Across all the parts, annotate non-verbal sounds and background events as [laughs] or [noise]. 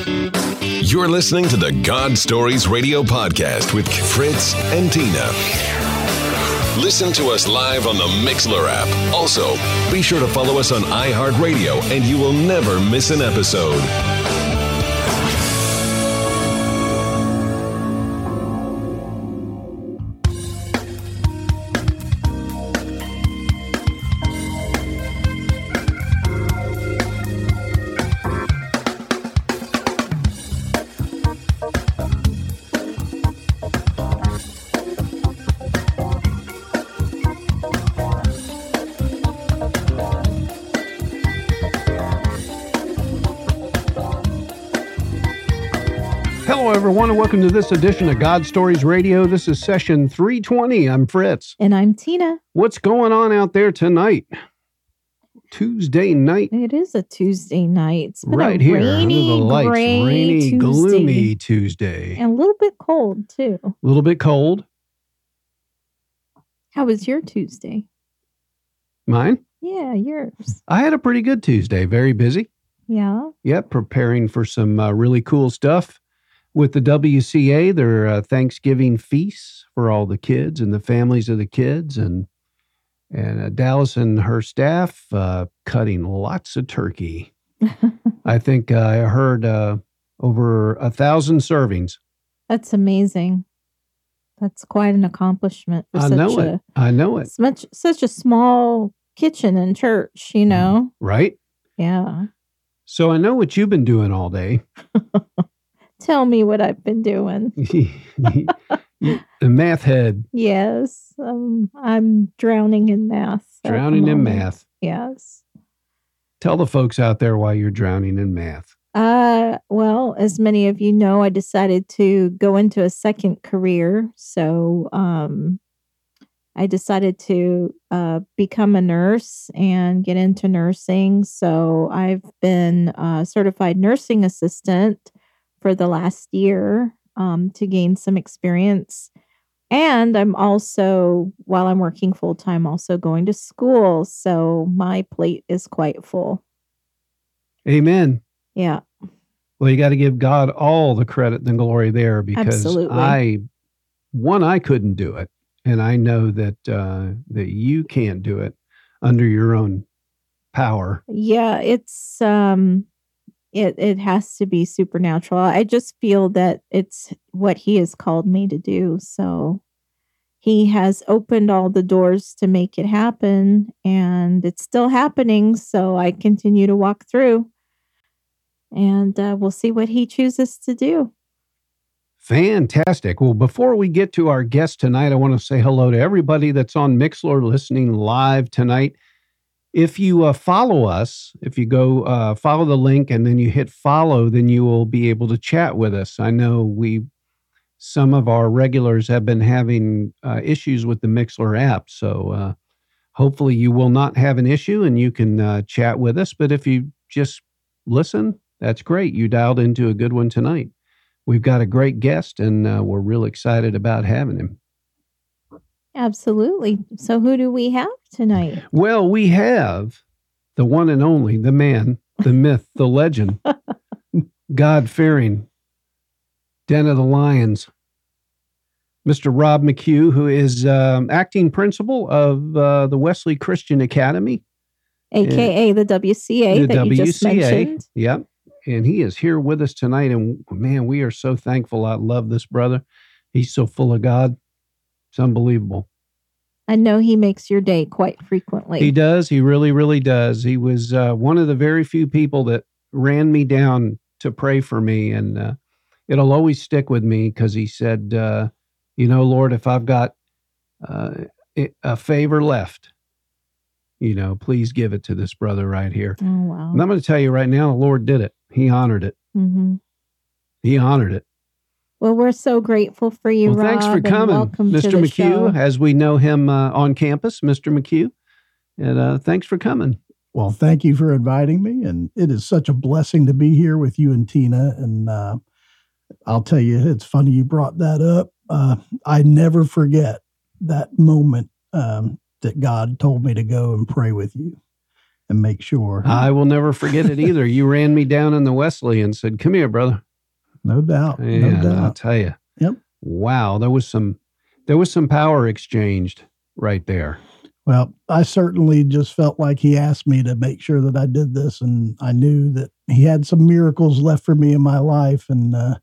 You're listening to the God Stories Radio Podcast with Fritz and Tina. Listen to us live on the Mixlr app. Also, be sure to follow us on iHeartRadio and you will never miss an episode. Everyone, and welcome to this edition of God Stories Radio. This is session 320. I'm Fritz. And I'm Tina. What's going on out there tonight? Tuesday night, It is a Tuesday night. It's been right a here rainy, under the lights. rainy, Tuesday. gloomy Tuesday. And a little bit cold too. A little bit cold. How was your Tuesday? Mine? Yeah, yours. I had a pretty good Tuesday. Very busy. Yeah. Yep, preparing for some uh, really cool stuff with the WCA. Their uh, Thanksgiving feasts for all the kids and the families of the kids, and and uh, Dallas and her staff uh, cutting lots of turkey. [laughs] I think uh, I heard uh, over a thousand servings. That's amazing. That's quite an accomplishment for I such know a it. I know it. s- much such a small kitchen and church, you know? Right. Yeah. So I know what you've been doing all day. [laughs] Tell me what I've been doing. [laughs] the math head, Yes. Um, I'm drowning in math. drowning in math. Yes. Tell the folks out there why you're drowning in math. Uh, well, as many of you know, I decided to go into a second career. So, um, I decided to uh, become a nurse and get into nursing. So, I've been a certified nursing assistant for the last year um, to gain some experience. And I'm also, while I'm working full time, also going to school. So, my plate is quite full. Amen. Yeah. Well, you got to give God all the credit and glory there because Absolutely. I, one, I couldn't do it, and I know that uh, that you can't do it under your own power. Yeah, it's um it it has to be supernatural. I just feel that it's what he has called me to do. So he has opened all the doors to make it happen and it's still happening, so I continue to walk through. And uh, we'll see what he chooses to do. Fantastic. Well, before we get to our guest tonight, I want to say hello to everybody that's on Mixlr listening live tonight. If you uh, follow us, if you go uh, follow the link and then you hit follow, then you will be able to chat with us. I know we, some of our regulars have been having uh, issues with the Mixlr app. So uh, hopefully you will not have an issue and you can uh, chat with us. But if you just listen, that's great. You dialed into a good one tonight. We've got a great guest, and uh, we're real excited about having him. Absolutely. So who do we have tonight? Well, we have the one and only, the man, the [laughs] myth, the legend, God fearing, Den of the Lions, Mr. Rob McCue, who is um, acting principal of uh, the Wesley Christian Academy, AKA the WCA the that you just mentioned. Yep. And he is here with us tonight. And man, we are so thankful. I love this brother. He's so full of God. It's unbelievable. I know he makes your day quite frequently. He does. He really, really does. He was uh, one of the very few people that ran me down to pray for me. And uh, it'll always stick with me because he said, uh, You know, Lord, if I've got uh, a favor left, you know, please give it to this brother right here. Oh wow. And I'm going to tell you right now, the Lord did it. He honored it. hmm He honored it. Well, we're so grateful for you, well, thanks Rob, for coming, Mr. McCue, show. as we know him uh, on campus, Mr. McCue. And uh, thanks for coming. Well, thank you for inviting me. And it is such a blessing to be here with you and Tina. And uh, I'll tell you, it's funny you brought that up. Uh, I never forget that moment um, that God told me to go and pray with you. and make sure. I will never forget it either. You ran me down in the Wesley and said, "Come here, brother." No doubt. And no I'll tell you. Yep. Wow, there was some there was some power exchanged right there. Well, I certainly just felt like he asked me to make sure that I did this, and I knew that he had some miracles left for me in my life, and uh,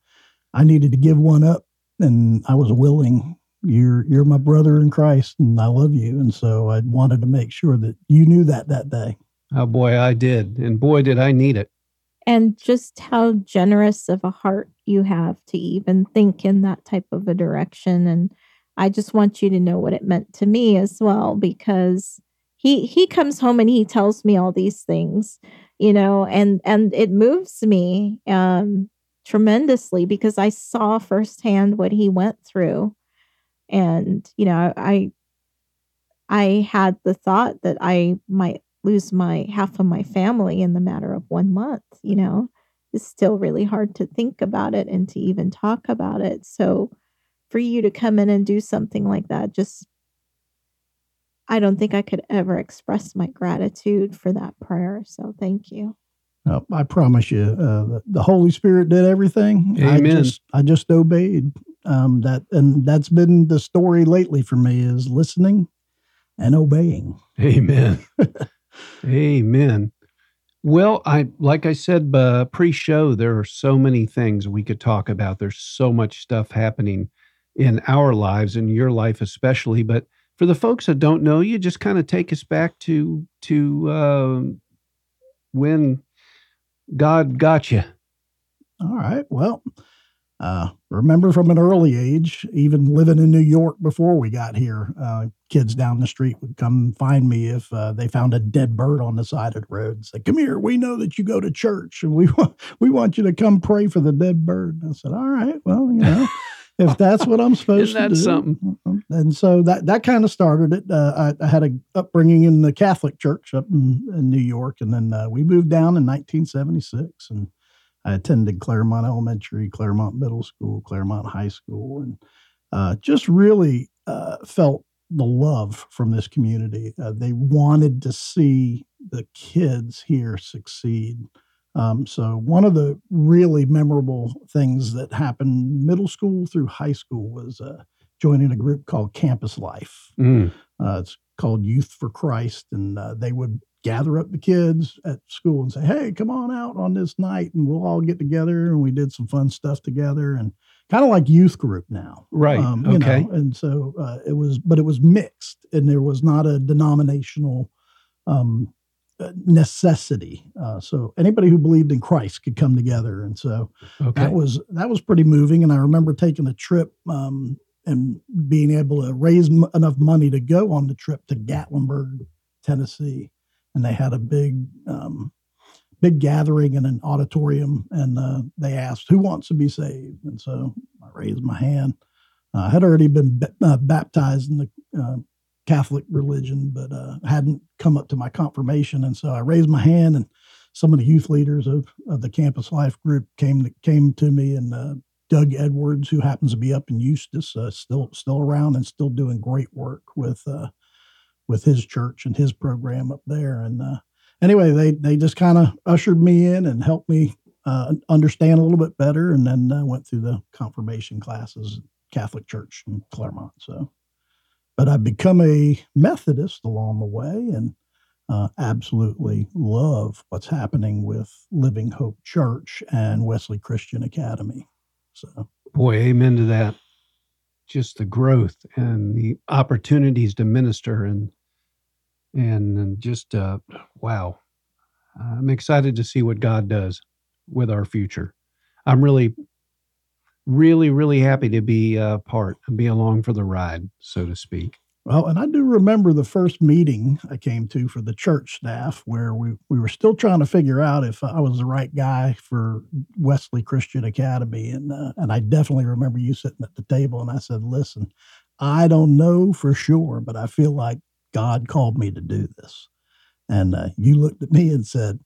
I needed to give one up, and I was willing. You're you're my brother in Christ, and I love you, and so I wanted to make sure that you knew that that day. Oh boy, I did. And boy did I need it. And just how generous of a heart you have to even think in that type of a direction and i just want you to know what it meant to me as well because he he comes home and he tells me all these things you know and and it moves me um tremendously because i saw firsthand what he went through and you know i i had the thought that i might lose my half of my family in the matter of one month you know it's still really hard to think about it and to even talk about it so for you to come in and do something like that just i don't think i could ever express my gratitude for that prayer so thank you Uh, I promise you, uh, the, the Holy Spirit did everything. I Amen. just, I just obeyed. Um, that, and that's been the story lately for me is listening and obeying. Amen. [laughs] Amen. Well, I like I said uh, pre-show, there are so many things we could talk about. There's so much stuff happening in our lives, in your life especially. But for the folks that don't know you, just kind of take us back to to um when God got you. All right. Well, uh, remember from an early age, even living in New York before we got here, uh, kids down the street would come find me if uh, they found a dead bird on the side of the road. and Say, "Come here. We know that you go to church, and we [laughs] want we want you to come pray for the dead bird." And I said, "All right. Well, you know." If that's what I'm [laughs] supposed Isn't that to do, something? and so that that kind of started it. Uh, I, I had a upbringing in the Catholic Church up in, in New York, and then uh, we moved down in 1976, and I attended Clermont Elementary, Clermont Middle School, Clermont High School, and uh, just really uh, felt the love from this community. Uh, they wanted to see the kids here succeed. Um, so one of the really memorable things that happened middle school through high school was uh, joining a group called Campus Life. Mm. Uh, it's called Youth for Christ, and uh, they would gather up the kids at school and say, "Hey, come on out on this night, and we'll all get together." And we did some fun stuff together, and kind of like youth group now, Right. Um, you okay. know, and so uh, it was, but it was mixed, and there was not a denominational um, uh, necessity. Uh, so anybody who believed in Christ could come together, and so okay. that was that was pretty moving. And I remember taking a trip um, and being able to raise m- enough money to go on the trip to Gatlinburg, Tennessee, and they had a big um, big gathering in an auditorium, and uh, they asked who wants to be saved, and so I raised my hand. Uh, I had already been ba- uh, baptized in the uh, Catholic religion, but uh, hadn't come up to my confirmation, and so I raised my hand, and some of the youth leaders of, of the campus life group came to, came to me, and uh, Doug Edwards, who happens to be up in Eustis, uh, still still around and still doing great work with uh, with his church and his program up there. And uh, anyway, they they just kind of ushered me in and helped me uh, understand a little bit better, and then uh, went through the confirmation classes, at Catholic Church in Clermont. So, but I've become a Methodist along the way, and uh, absolutely love what's happening with Living Hope Church and Wesley Christian Academy. So, Boy, amen to that. Just the growth and the opportunities to minister and and, and just uh, wow. I'm excited to see what God does with our future. I'm really, really, really happy to be a part be along for the ride, so to speak. Well, and I do remember the first meeting I came to for the church staff where we, we were still trying to figure out if I was the right guy for Wesley Christian Academy. And, uh, and I definitely remember you sitting at the table and I said, listen, I don't know for sure, but I feel like God called me to do this. And uh, you looked at me and said,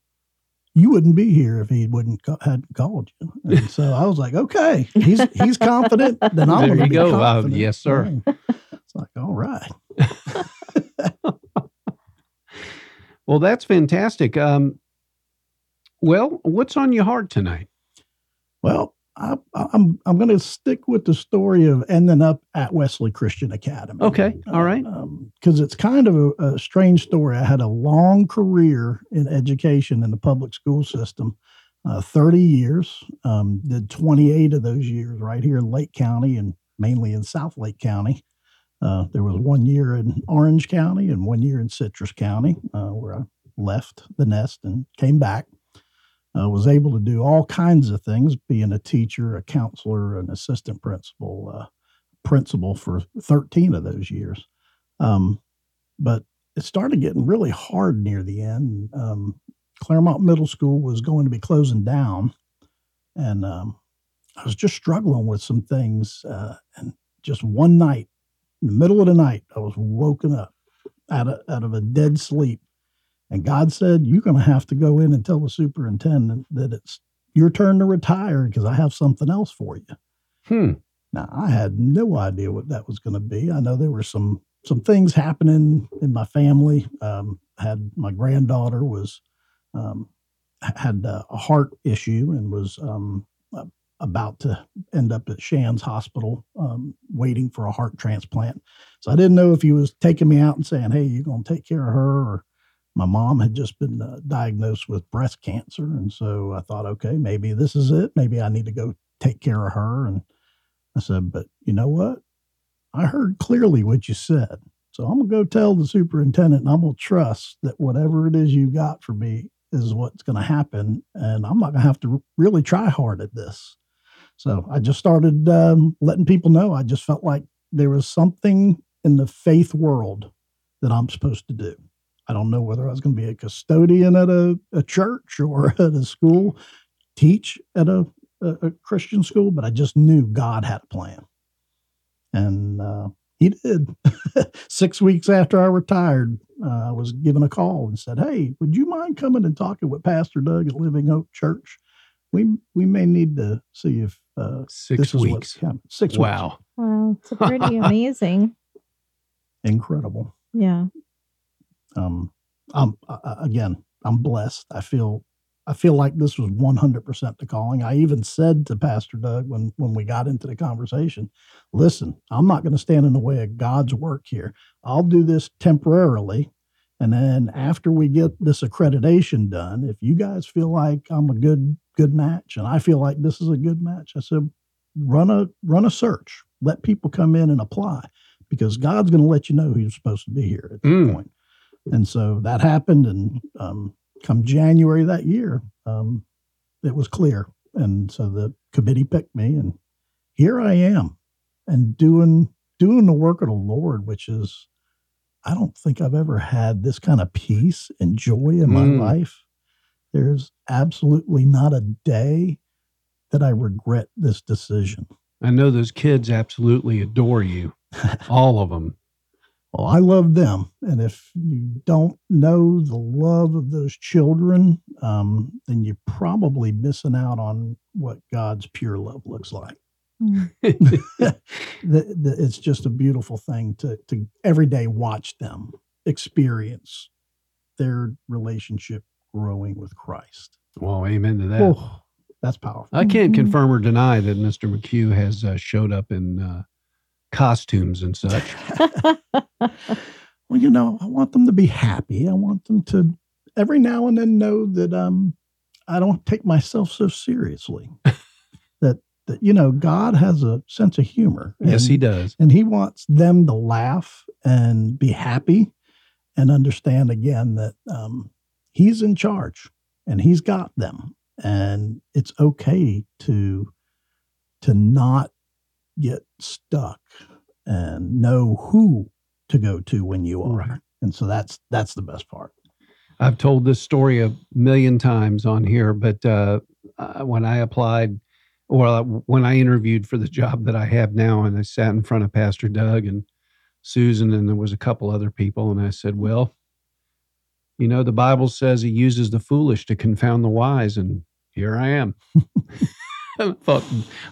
you wouldn't be here if he wouldn't ca- hadn't called you. And so I was like, okay, he's he's confident. Then I'm There you be go. Uh, yes, sir. It's like, all right. [laughs] Well, that's fantastic. Um, well, what's on your heart tonight? Well, I, I'm I'm going to stick with the story of ending up at Wesley Christian Academy. Okay, all right. Because um, it's kind of a, a, strange story. I had a long career in education in the public school system, uh, 30 years. Um, did 28 of those years right here in Lake County and mainly in South Lake County. Uh, there was one year in Orange County and one year in Citrus County uh, where I left the nest and came back uh, was able to do all kinds of things, being a teacher, a counselor, an assistant principal, uh, principal for 13 of those years. Um, but it started getting really hard near the end. Um, Clermont Middle School was going to be closing down, and um, I was just struggling with some things. Uh, and just one night, in the middle of the night, I was woken up out of, out of a dead sleep and God said, You're going to have to go in and tell the superintendent that it's your turn to retire because I have something else for you. Hmm. Now, I had no idea what that was going to be. I know there were some some things happening in my family. Um, had my granddaughter was um, had a heart issue and was um, about to end up at Shands Hospital um, waiting for a heart transplant. So I didn't know if he was taking me out and saying, "Hey, you're going to take care of her," or my mom had just been uh, diagnosed with breast cancer. And so I thought, okay, maybe this is it. Maybe I need to go take care of her. And I said, but you know what? I heard clearly what you said. So I'm going to go tell the superintendent and I'm going to trust that whatever it is you got for me is what's going to happen. And I'm not going to have to really try hard at this. So I just started um, letting people know. I just felt like there was something in the faith world that I'm supposed to do. I don't know whether I was going to be a custodian at a, a church or [laughs] at a school, teach at a, a, a, Christian school, but I just knew God had a plan. And uh, he did. [laughs] Six weeks after I retired, uh, I was given a call and said, Hey, would you mind coming and talking with Pastor Doug at Living Hope Church? We we may need to see if uh, six weeks. yeah Six wow. weeks. Wow. It's [laughs] pretty amazing. Incredible. Yeah um, I'm uh, again, I'm blessed. I feel I feel like this was 100% the calling. I even said to Pastor Doug when when we got into the conversation, "Listen, I'm not going to stand in the way of God's work here. I'll do this temporarily, and then after we get this accreditation done, if you guys feel like I'm a good good match and I feel like this is a good match, I said, run a run a search. Let people come in and apply because God's going to let you know who's supposed to be here at that mm. point. And so that happened. And um, come January that year, um, it was clear. And so the committee picked me, and here I am and doing doing the work of the Lord, which is I don't think I've ever had this kind of peace and joy in my mm. life. There's absolutely not a day that I regret this decision. I know those kids absolutely adore you, [laughs] all of them. Well, I love them. And if you don't know the love of those children, um, then you're probably missing out on what God's pure love looks like. Mm. [laughs] the, the, it's just a beautiful thing to, to every day watch them experience their relationship growing with Christ. Well, amen to that. Oh, that's powerful. I can't mm-hmm. confirm or deny that Mr. McCue has uh, showed up in uh, costumes and such. [laughs] well, you know, I want them to be happy. I want them to every now and then know that um I don't take myself so seriously. [laughs] that that you know, God has a sense of humor. And, yes, he does. And he wants them to laugh and be happy and understand again that um he's in charge and he's got them and it's okay to to not get stuck and know who to go to when you are. Right. And so that's that's the best part. I've told this story a million times on here, but uh, uh, when I applied, or when I interviewed for the job that I have now, and I sat in front of Pastor Doug and Susan, and there was a couple other people, and I said, "Well, you know, the Bible says He uses the foolish to confound the wise, and here I am." [laughs] I thought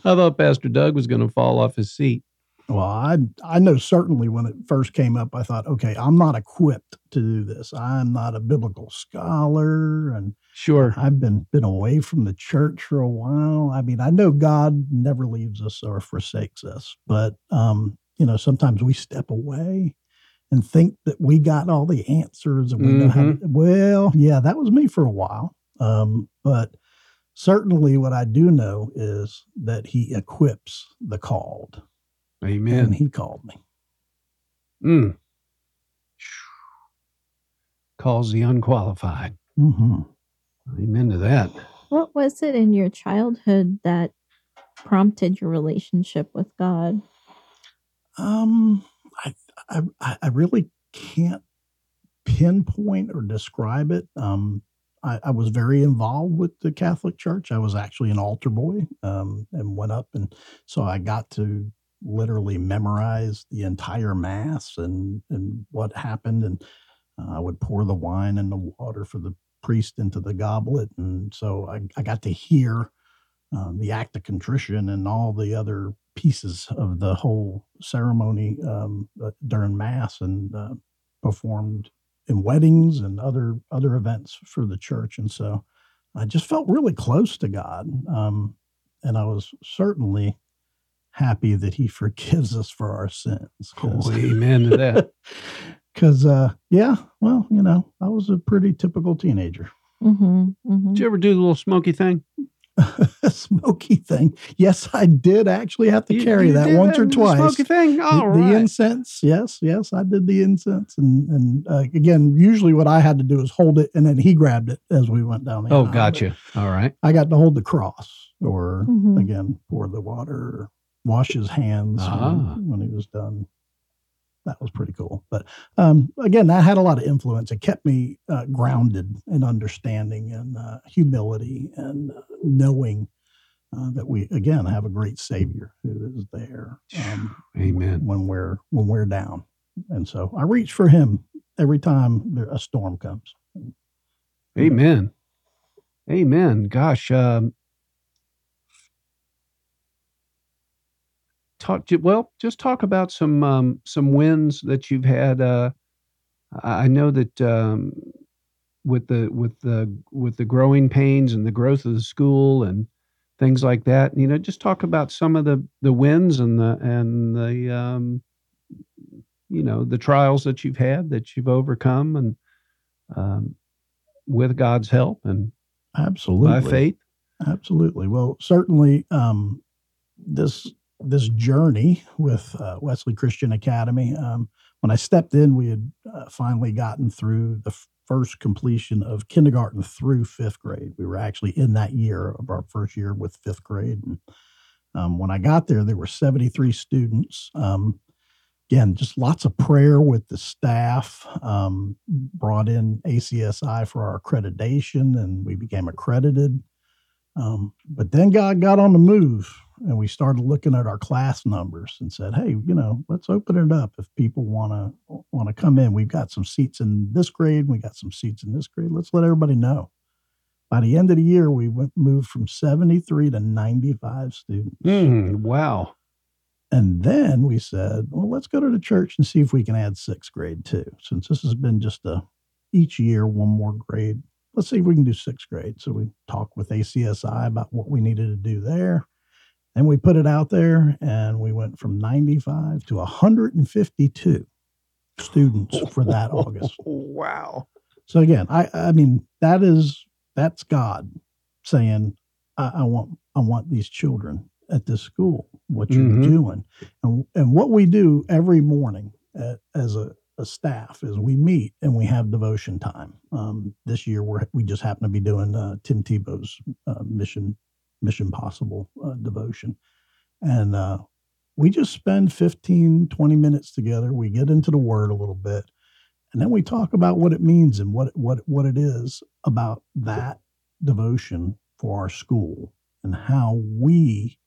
I thought Pastor Doug was going to fall off his seat. Well, I I know certainly when it first came up, I thought, okay, I'm not equipped to do this. I'm not a biblical scholar, and Sure. I've been been away from the church for a while. I mean, I know God never leaves us or forsakes us, but um, you know, sometimes we step away and think that we got all the answers and we know how. To, well, yeah, that was me for a while. Um, but certainly, what I do know is that He equips the called, and Amen. He called me. Mm. Calls the unqualified. hmm Amen to that. What was it in your childhood that prompted your relationship with God? Um, I, I I really can't pinpoint or describe it. Um, I, I was very involved with the Catholic Church. I was actually an altar boy, um, and went up, and so I got to literally memorize the entire mass and and what happened, and uh, I would pour the wine and the water for the priest into the goblet, and so I, I got to hear um, the act of contrition and all the other pieces of the whole ceremony um, uh, during mass and uh, performed in weddings and other other events for the church and so i just felt really close to god um, and i was certainly happy that he [laughs] forgives us for our sins Oh, amen to that. [laughs] because uh, yeah well you know i was a pretty typical teenager Mm-hmm, mm-hmm. Did you ever do the little smoky thing? [laughs] smoky thing. Yes, I did actually have to You- carry you that did once or twice. Smoky thing. The- All the, right. incense, yes, yes, I did the incense, and and uh, again, usually what I had to do is hold it, and then he grabbed it as we went down the oh, aisle. gotcha. All right. I got to hold the cross, or Mhm. again, pour the water, wash his hands Ah. when, when he was done. That was pretty cool. But um, again, that had a lot of influence. It kept me uh, grounded in understanding and uh, humility and uh, knowing uh, that we again have a great Savior who is there um, Amen. when we're when we're down. And so I reach for Him every time there, a storm comes. Amen. Amen. Gosh, um, talk well, just talk about some um, some wins that you've had. Uh, I I know that um, with the with the with the growing pains and the growth of the school and things like that. You know, just talk about some of the the wins and the and the um, you know the trials that you've had that you've overcome and um, with God's help and Absolutely. by faith. Absolutely. Well, certainly, um, this this journey with uh, Wesley Christian Academy. Um, when I stepped in, we had uh, finally gotten through the first completion of kindergarten through fifth grade. We were actually in that year of our first year with fifth grade. And um, when I got there, there were seventy three students. Um, again, just lots of prayer with the staff. Um, brought in ACSI for our accreditation, and we became accredited. Um, but then God got on the move and we started looking at our class numbers and said, Hey, you know, let's open it up if people want to want to come in. We've got some seats in this grade. We got some seats in this grade. Let's let everybody know. By the end of the year, we went moved from 73 to 95 students. Mm, wow. And then we said, well, let's go to the church and see if we can add sixth grade too. Since this has been just a each year, one more grade, let's see if we can do sixth grade. So we talked with ACSI about what we needed to do there. And we put it out there and we went from 95 to 152 students [laughs] for that August. Wow. So again, I I mean that is that's God saying I, I want I want these children at this school. What you're Mhm. doing, and and what we do every morning at, as a, a staff is we meet and we have devotion time. Um, this year we we just happen to be doing uh, Tim Tebow's uh, mission Mission Possible uh, devotion, and uh, we just spend 15, 20 minutes together. We get into the Word a little bit and then we talk about what it means and what what what it is about that devotion for our school and how we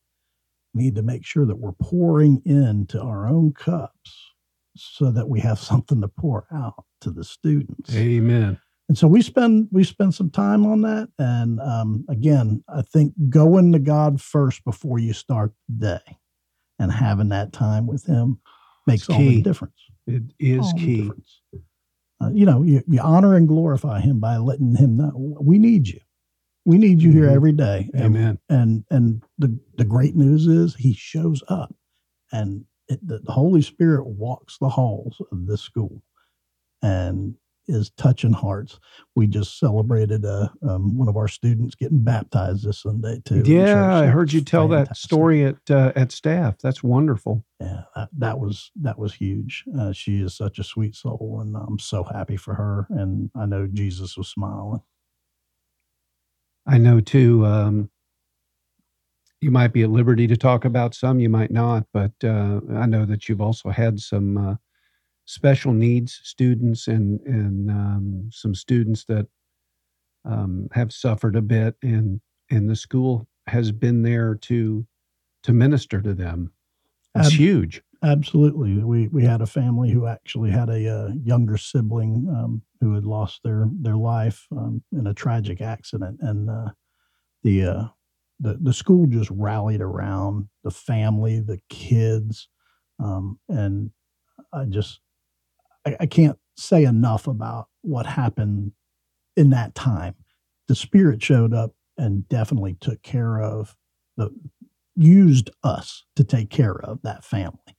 need to make sure that we're pouring into our own cups so that we have [laughs] something to pour out to the students Amen. And so we spend we spend some time on that and um, again i think going to god first before you start the day and having that time with him makes all the difference. It is all key. Uh, you know, you, you honor and glorify him by letting him know we need you. We need you here Mhm. every day. And, Amen. and and the the great news is he shows up, and it, the, the Holy Spirit walks the halls of this school, and is touching hearts. We just celebrated uh, um, one of our students getting baptized this Sunday too. Yeah. I heard you tell that story at uh, at staff. That's wonderful. Yeah, that, that was that was huge. Uh, she is such a sweet soul, and I'm so happy for her. And I know Jesus was smiling. I know too. Um, you might be at liberty to talk about some, you might not, but uh, I know that you've also had some uh, special needs students and and um, some students that um, have suffered a bit, and and the school has been there to to minister to them. It's Ab- huge. Absolutely, we we had a family who actually had a uh, younger sibling um, who had lost their their life um, in a tragic accident, and uh, the uh, the the school just rallied around the family, the kids, um, and I just I, I can't say enough about what happened in that time. The spirit showed up and definitely took care of the used us to take care of that family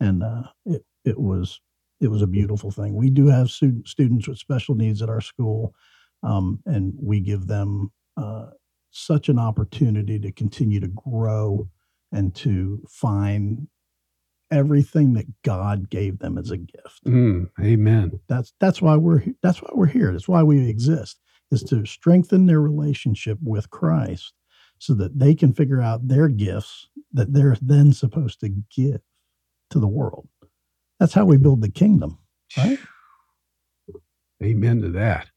and uh, it it was it was a beautiful thing. We do have student, students with special needs at our school, um, and we give them uh, such an opportunity to continue to grow and to find everything that God gave them as a gift. Mm, amen. That's that's why we're that's why we're here. That's why we exist is to strengthen their relationship with Christ so that they can figure out their gifts that they're then supposed to give to the world. That's how we build the kingdom. Right. Amen to that.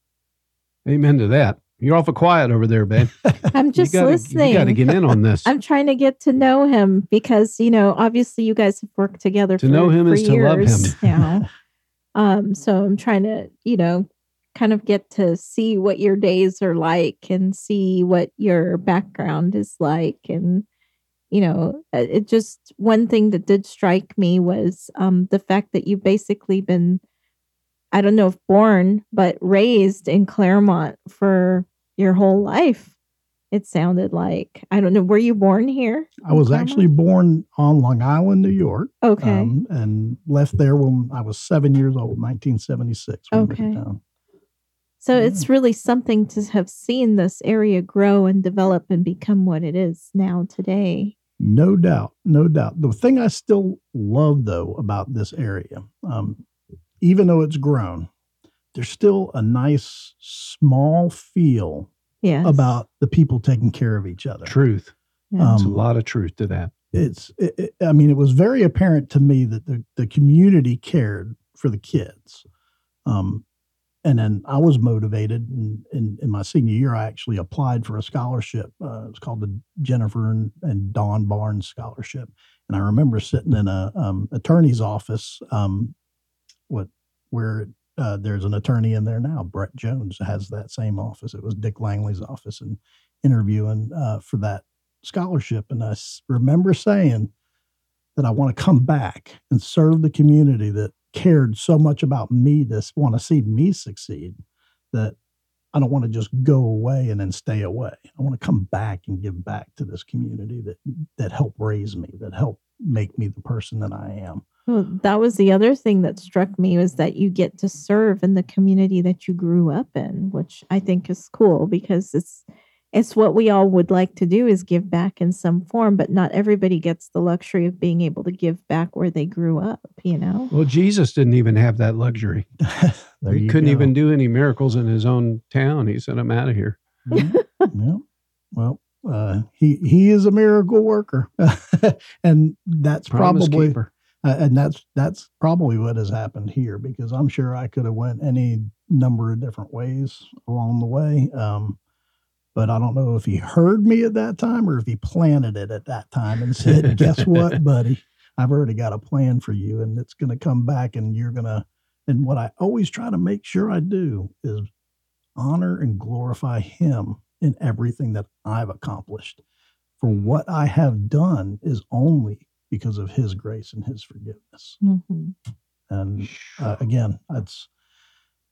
Amen to that. You're awful quiet over there, babe. [laughs] I'm just you gotta, listening. You got to get in on this. [laughs] I'm trying to get to know him because you know, obviously, you guys have worked together. To for, know him is to love him. now. [laughs] Um, so I'm trying to, you know, kind of get to see what your days are like and see what your background is like, and you know, uh, it just one thing that did strike me was um the fact that you've basically been, I don't know if born, but raised in Clermont for your whole life. It sounded like I don't know. Were you born here? I was in actually born on Long Island, New York, okay. um, and left there when I was seven years old, 1976. Okay. so yeah. it's really something to have seen this area grow and develop and become what it is now today. No doubt, no doubt. The thing I still love though about this area, um, even though it's grown, there's still a nice small feel Yes. about the people taking care of each other. Truth. Yeah. There's a Um, lot of truth to that. It's, it, it- I mean, it was very apparent to me that the, the community cared for the kids. Um, and then I was motivated. And in, in my senior year, I actually applied for a scholarship. Uh, it's called the Jennifer and, and Don Barnes Scholarship. And I remember sitting in a um, attorney's office, um, what where uh, there's an attorney in there now. Brett Jones has that same office. It was Dick Langley's office, and interviewing uh, for that scholarship. And I remember saying that I want to come back and serve the community that cared so much about me to want to see me succeed that I don't want to just go away and then stay away. I want to come back and give back to this community that that helped raise me, that helped make me the person that I am. Well, that was the other thing that struck me was that you get to serve in the community that you grew up in, which I think is cool because it's it's what we all would like to do is give back in some form, but not everybody gets the luxury of being able to give back where they grew up, you know? Well, Jesus didn't even have that luxury. [laughs] he couldn't go. even do any miracles in his own town. He said, I'm out of here. [laughs] Mhm. yeah. Well, uh, he he is a miracle worker, [laughs] and that's Promise probably uh, and that's that's probably what has happened here because I'm sure I could have went any number of different ways along the way. Um, but I don't know if he heard me at that time or if he planted it at that time and said, [laughs] "Guess what, buddy? I've already got a plan for you, and it's going to come back, and you're going to." And what I always try to make sure I do is honor and glorify Him in everything that I've accomplished. For what I have done is only because of His grace and His forgiveness. Mhm. And uh, again, that's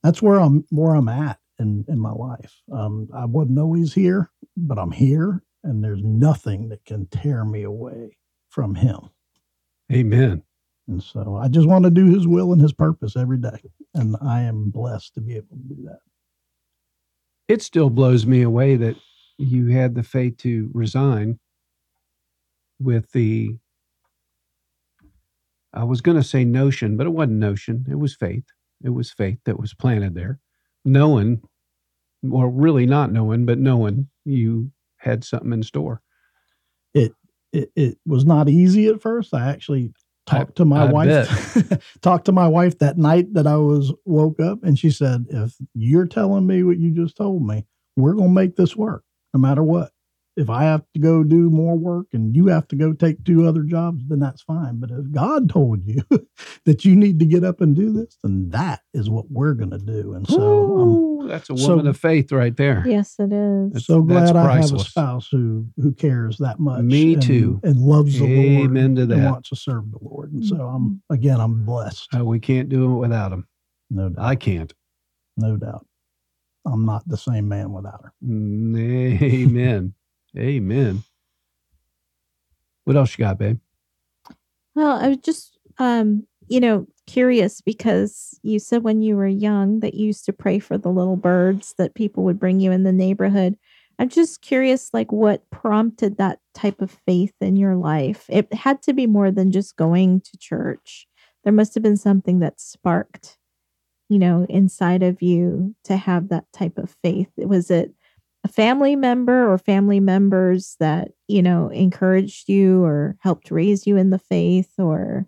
that's where I'm where I'm at in in my life. Um, I wasn't always here, but I'm here, and there's nothing that can tear me away from Him. Amen. And so I just want to do His will and His purpose every day, and I am blessed to be able to do that. It still blows me away that you had the faith to resign with the I was going to say notion, but it wasn't notion. It was faith. It was faith that was planted there. Knowing, or really not knowing, but knowing you had something in store. It it it was not easy at first. I actually talked to my I wife. [laughs] talked to my wife that night that I was woke up, and she said, "If you're telling me what you just told me, we're gonna make this work, no matter what. If I have to go do more work and you have to go take two other jobs, then that's fine. But if God [laughs] told you that you need to get up and do this, then that is what we're gonna do. And so I'm Ooh, that's a so- woman of faith right there. Yes, it is. That's- so glad I have a spouse who who cares that much. Me and- too. and loves the Lord. Amen to and that. wants to serve the Lord. And so I'm again, I'm blessed. Uh, we can't do it without him. No doubt. I can't. No doubt. I'm not the same man without her. Mm, [laughs] Amen. Amen. What else you got, babe? Well, I was just, um, you know, curious because you said when you were young that you used to pray for the little birds that people would bring you in the neighborhood. I'm just curious, like, what prompted that type of faith in your life? It had to be more than just going to church. There must have been something that sparked, you know, inside of you to have that type of faith. Was it a family member or family members that you know encouraged you or helped raise you in the faith or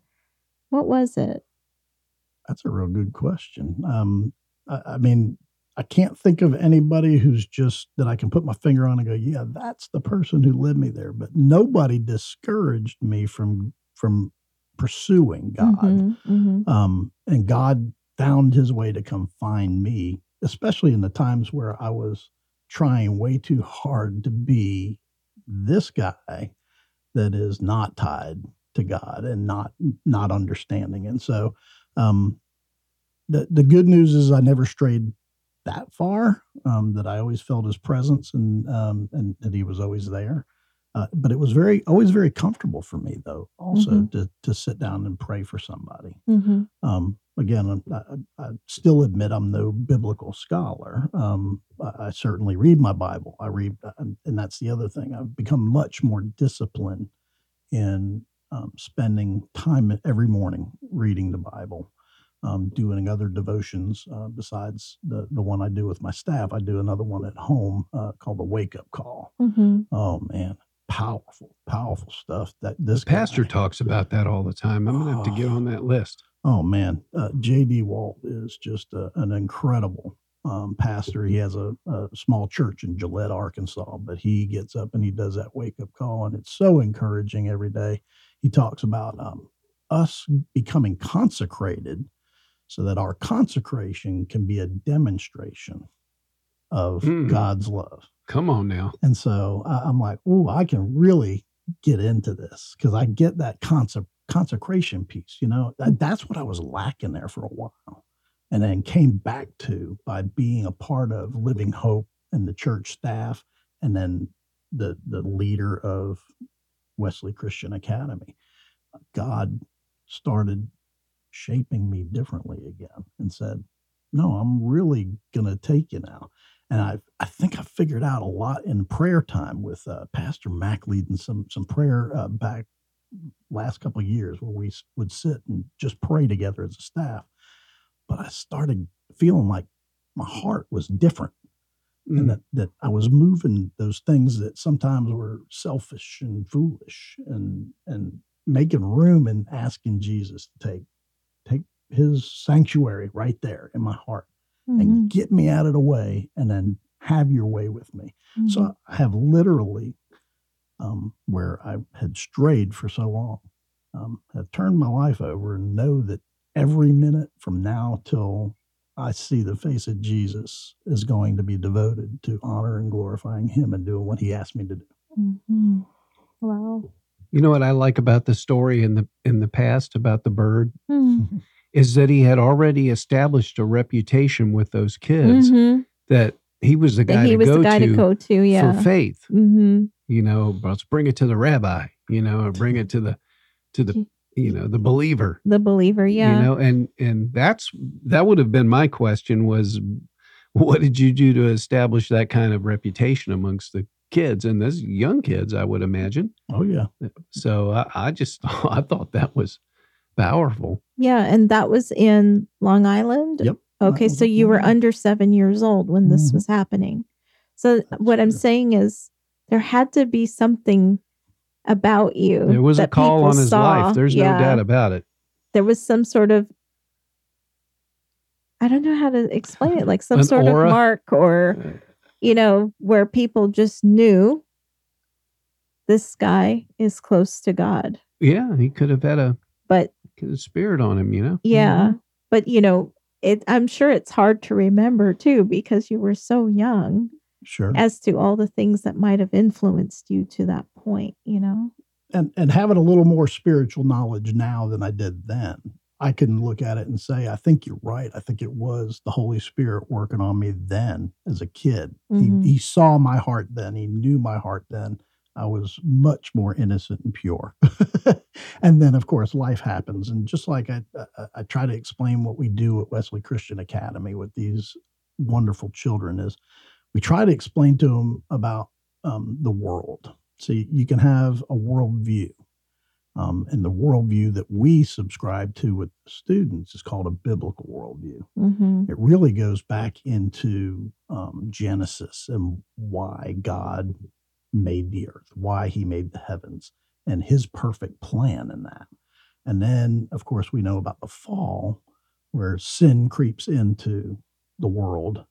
what was it That's a real good question. Um, I, I mean, I can't think of anybody who's just that I can put my finger on and go, yeah, that's the person who led me there. But nobody discouraged me from from pursuing God. Mhm, mhm. um, and God found his way to come find me, especially in the times where I was trying way too hard to be this guy that is not tied to God and not not understanding. And so um, the the good news is I never strayed that far. Um, that I always felt his presence and um, and that he was always there. Uh, but it was very always very comfortable for me though also Mhm. to to sit down and pray for somebody Mhm. um, again, I, I, I still admit I'm no biblical scholar. Um, I, I certainly read my Bible. I read, uh, and that's the other thing. I've become much more disciplined in um, spending time every morning reading the Bible, um, doing other devotions uh, besides the the one I do with my staff. I do another one at home uh, called the Wake Up Call. Mhm. Oh man, powerful, powerful stuff. That this Pastor guy- talks about that all the time. I'm going to have to get on that list. Oh man, uh, J.D. Walt is just a, an incredible um, pastor. He has a, a small church in Gillette, Arkansas, but he gets up and he does that wake up call, and it's so encouraging every day. He talks about um, us becoming consecrated, so that our consecration can be a demonstration of Mm. God's love. Come on now. And so I, I'm like, oh, I can really get into this because I get that conse- consecration piece. You know, that, that's what I was lacking there for a while. And then came back to by being a part of Living Hope and the church staff, and then the the leader of Wesley Christian Academy. God started shaping me differently again and said, No, I'm really gonna take you now and I I think I figured out a lot in prayer time with uh, Pastor Mac leading some some prayer uh, back last couple of years where we would sit and just pray together as a staff. But I started feeling like my heart was different Mm. and that, that I was moving those things that sometimes were selfish and foolish and and making room and asking Jesus to take take his sanctuary right there in my heart Mhm. and get me out of the way and then have your way with me. Mhm. So I have literally, um, where I had strayed for so long, um, have turned my life over and know that every minute from now till I see the face of Jesus is going to be devoted to honor and glorifying Him and doing what He asked me to do. Mhm. wow You know what I like about the story in the in the past about the bird Hmm. [laughs] is that he had already established a reputation with those kids Mhm. that he was the That guy he to was go the guy to, to go to. Yeah. for faith. hmm You know, let's bring it to the rabbi. You know, or bring it to the to the you know the believer. The believer. Yeah. You know, and and that's that would have been my question was, what did you do to establish that kind of reputation amongst the kids and those young kids? I would imagine. Oh yeah. So I, I just [laughs] I thought that was powerful. Yeah, and that was in Long Island. Yep. Okay, so you were under seven years old when this Mhm. was happening. So That's what I'm saying is there had to be something about you. There was a call on his saw. life. There's Yeah. no doubt about it. There was some sort of I don't know how to explain it, like some An sort aura? of mark or you know, where people just knew this guy is close to God. Yeah, he could have had a, But a spirit on him. You know. Yeah. Mm-hmm. But you know, it I'm sure it's hard to remember too because you were so young Sure. as to all the things that might have influenced you to that point, you know. and and having a little more spiritual knowledge now than I did then, I can look at it and say, I think you're right. I think it was the Holy Spirit working on me then as a kid. Mhm. He, he saw my heart then. He knew my heart then. I was much more innocent and pure. [laughs] and then, of course, life happens. And just like I, I, I try to explain what we do at Wesley Christian Academy with these wonderful children is we try to explain to them about um, the world. So you, you can have a worldview. Um, and the worldview that we subscribe to with students is called a biblical worldview. Mm-hmm. It really goes back into um, Genesis and why God made the earth, why he made the heavens, and his perfect plan in that. And then, of course, we know about the fall where sin creeps into the world.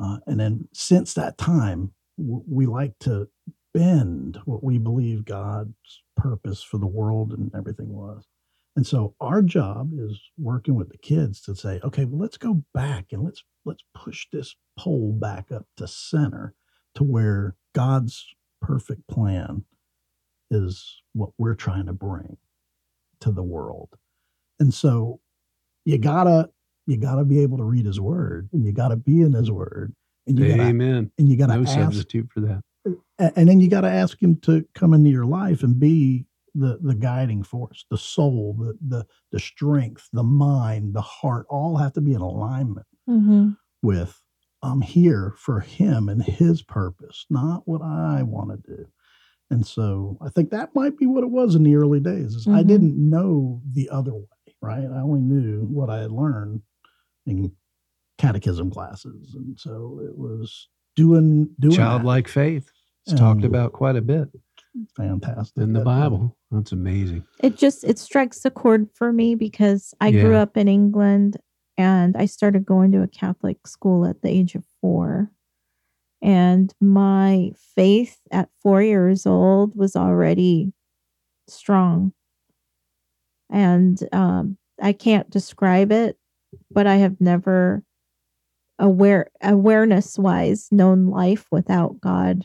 Uh, and then since that time, w- we like to bend what we believe God's purpose for the world and everything was. And so our job is working with the kids to say, okay, well, let's go back and let's let's push this pole back up to center to where God's perfect plan is what we're trying to bring to the world. And so you gotta you gotta be able to read his word and you gotta be in his word and you gotta Amen. and you gotta No ask substitute for that. a- and then you got to ask him to come into your life and be the the guiding force the soul the the the strength the mind the heart all have to be in alignment Mm-hmm. with i'm here for him and his purpose not what i want to do and so i think that might be what it was in the early days is i Mhm. didn't know the other way right i only knew what i had learned in catechism classes and so it was doing doing that. Childlike faith. It's talked Um, about quite a bit fantastic in the That- Bible. That's amazing. It just it strikes a chord for me because I grew up in England and I started going to a Catholic school at the age of four. And my faith at four years old was already strong. And um, I can't describe it, but I have never aware awareness wise known life without God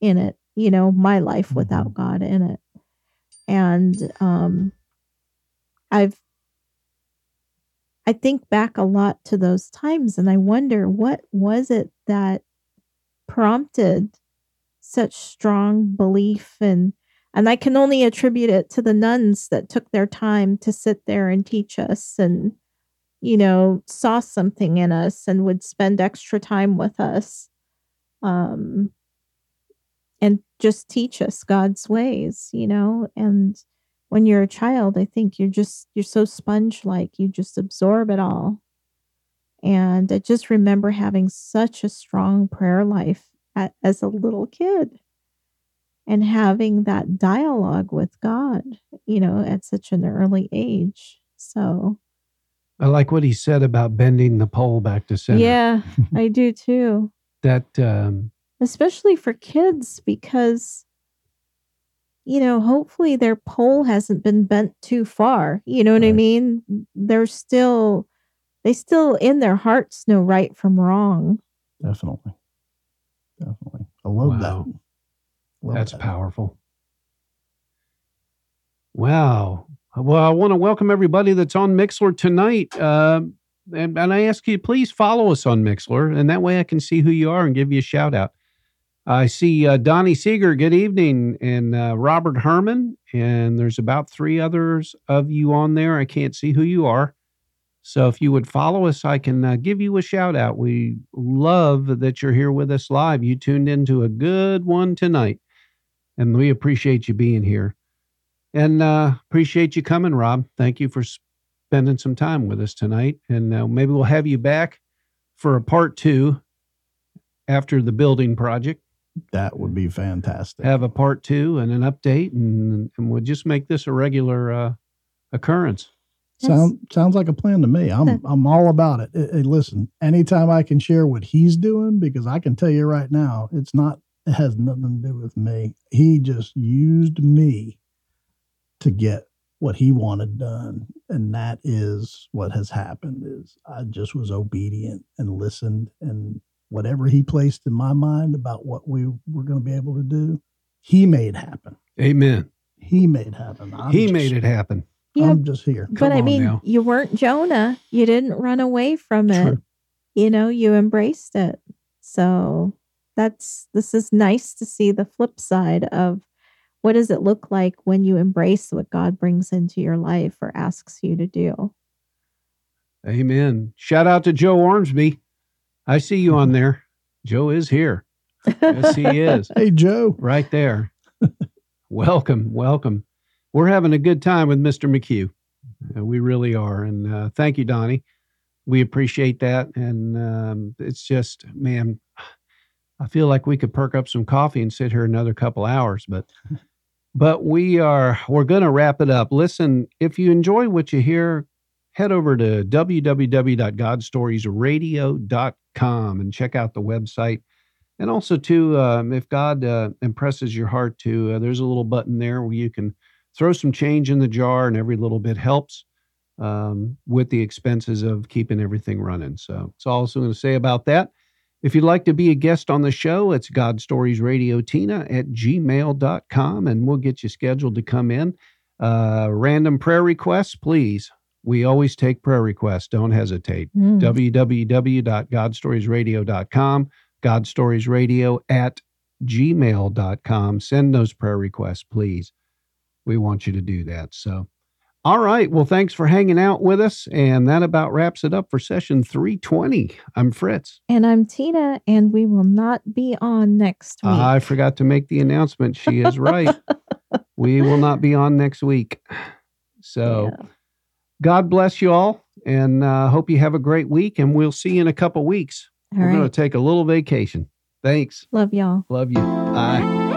in it. You know, my life without God in it. And um I've I think back a lot to those times and I wonder what was it that prompted such strong belief and and I can only attribute it to the nuns that took their time to sit there and teach us and you know saw something in us and would spend extra time with us um and just teach us God's ways you know? And when you're a child i think you're just you're so sponge like you just absorb it all. And i just remember having such a strong prayer life at, as a little kid and having that dialogue with god you know at such an early age. So I like what he said about bending the pole back to center. yeah [laughs] i do too That um, especially for kids because you know hopefully their pole hasn't been bent too far you know what i mean they're still they still in their hearts know right from wrong Definitely. Definitely. I love Wow. that. Love that's that. powerful. Wow. Well, I want to welcome everybody that's on Mixlr tonight. Uh, and, and I ask you, please follow us on Mixlr, and that way I can see who you are and give you a shout out. I see uh, Donnie Seeger, good evening, and uh, Robert Herman, and there's about three others of you on there. I can't see who you are. So if you would follow us, I can uh, give you a shout out. We love that you're here with us live. You tuned into a good one tonight, and we appreciate you being here. And uh, appreciate you coming, Rob. Thank you for spending some time with us tonight. And uh, maybe we'll have you back for a part two after the building project. That would be fantastic. Have a part two and an update, and, and we'll just make this a regular uh, occurrence. Sound, sounds like a plan to me. I'm I'm all about it. Hey, listen, anytime I can share what he's doing, because I can tell you right now, it's not. It has nothing to do with me. He just used me to get what he wanted done, and that is what has happened. Is I just was obedient and listened, and whatever he placed in my mind about what we were going to be able to do, he made happen. Amen. He made happen. I'm he just, made it happen. Yeah, I'm just here. But I mean, now. you weren't Jonah. You didn't run away from it. True. You know, you embraced it. So that's this is nice to see the flip side of what does it look like when you embrace what God brings into your life or asks you to do. Amen. Shout out to Joe Ormsby. I see you on [laughs] there. Joe is here. Yes, he is. [laughs] hey, Joe. Right there. welcome. Welcome we're having a good time with Mr. McCue. Uh, we really are. And uh, thank you, Donnie. We appreciate that. And um, it's just, man, I feel like we could perk up some coffee and sit here another couple hours, but. But we are we're going to wrap it up. Listen, if you enjoy what you hear, head over to www.godstoriesradio.com and check out the website. And also, too, um, if God uh, impresses your heart to, uh, there's a little button there where you can throw some change in the jar, and every little bit helps um, with the expenses of keeping everything running. So that's all I'm going to say about that. If you'd like to be a guest on the show, it's God Stories Radio Tina at gmail.com, and we'll get you scheduled to come in. Uh, random prayer requests, please. We always take prayer requests. Don't hesitate. Mm. www.godstoriesradio.com, godstoriesradio at gmail.com. Send those prayer requests, please we want you to do that. So, all right. Well, thanks for hanging out with us. And that about wraps it up for session 320. I'm Fritz. And I'm Tina, and we will not be on next week. I forgot to make the announcement. She is right. [laughs] we will not be on next week. So, yeah. God bless you all. And uh, hope you have a great week. And we'll see you in a couple weeks. All We're right. going to take a little vacation. Thanks. Love y'all. Love you. Bye.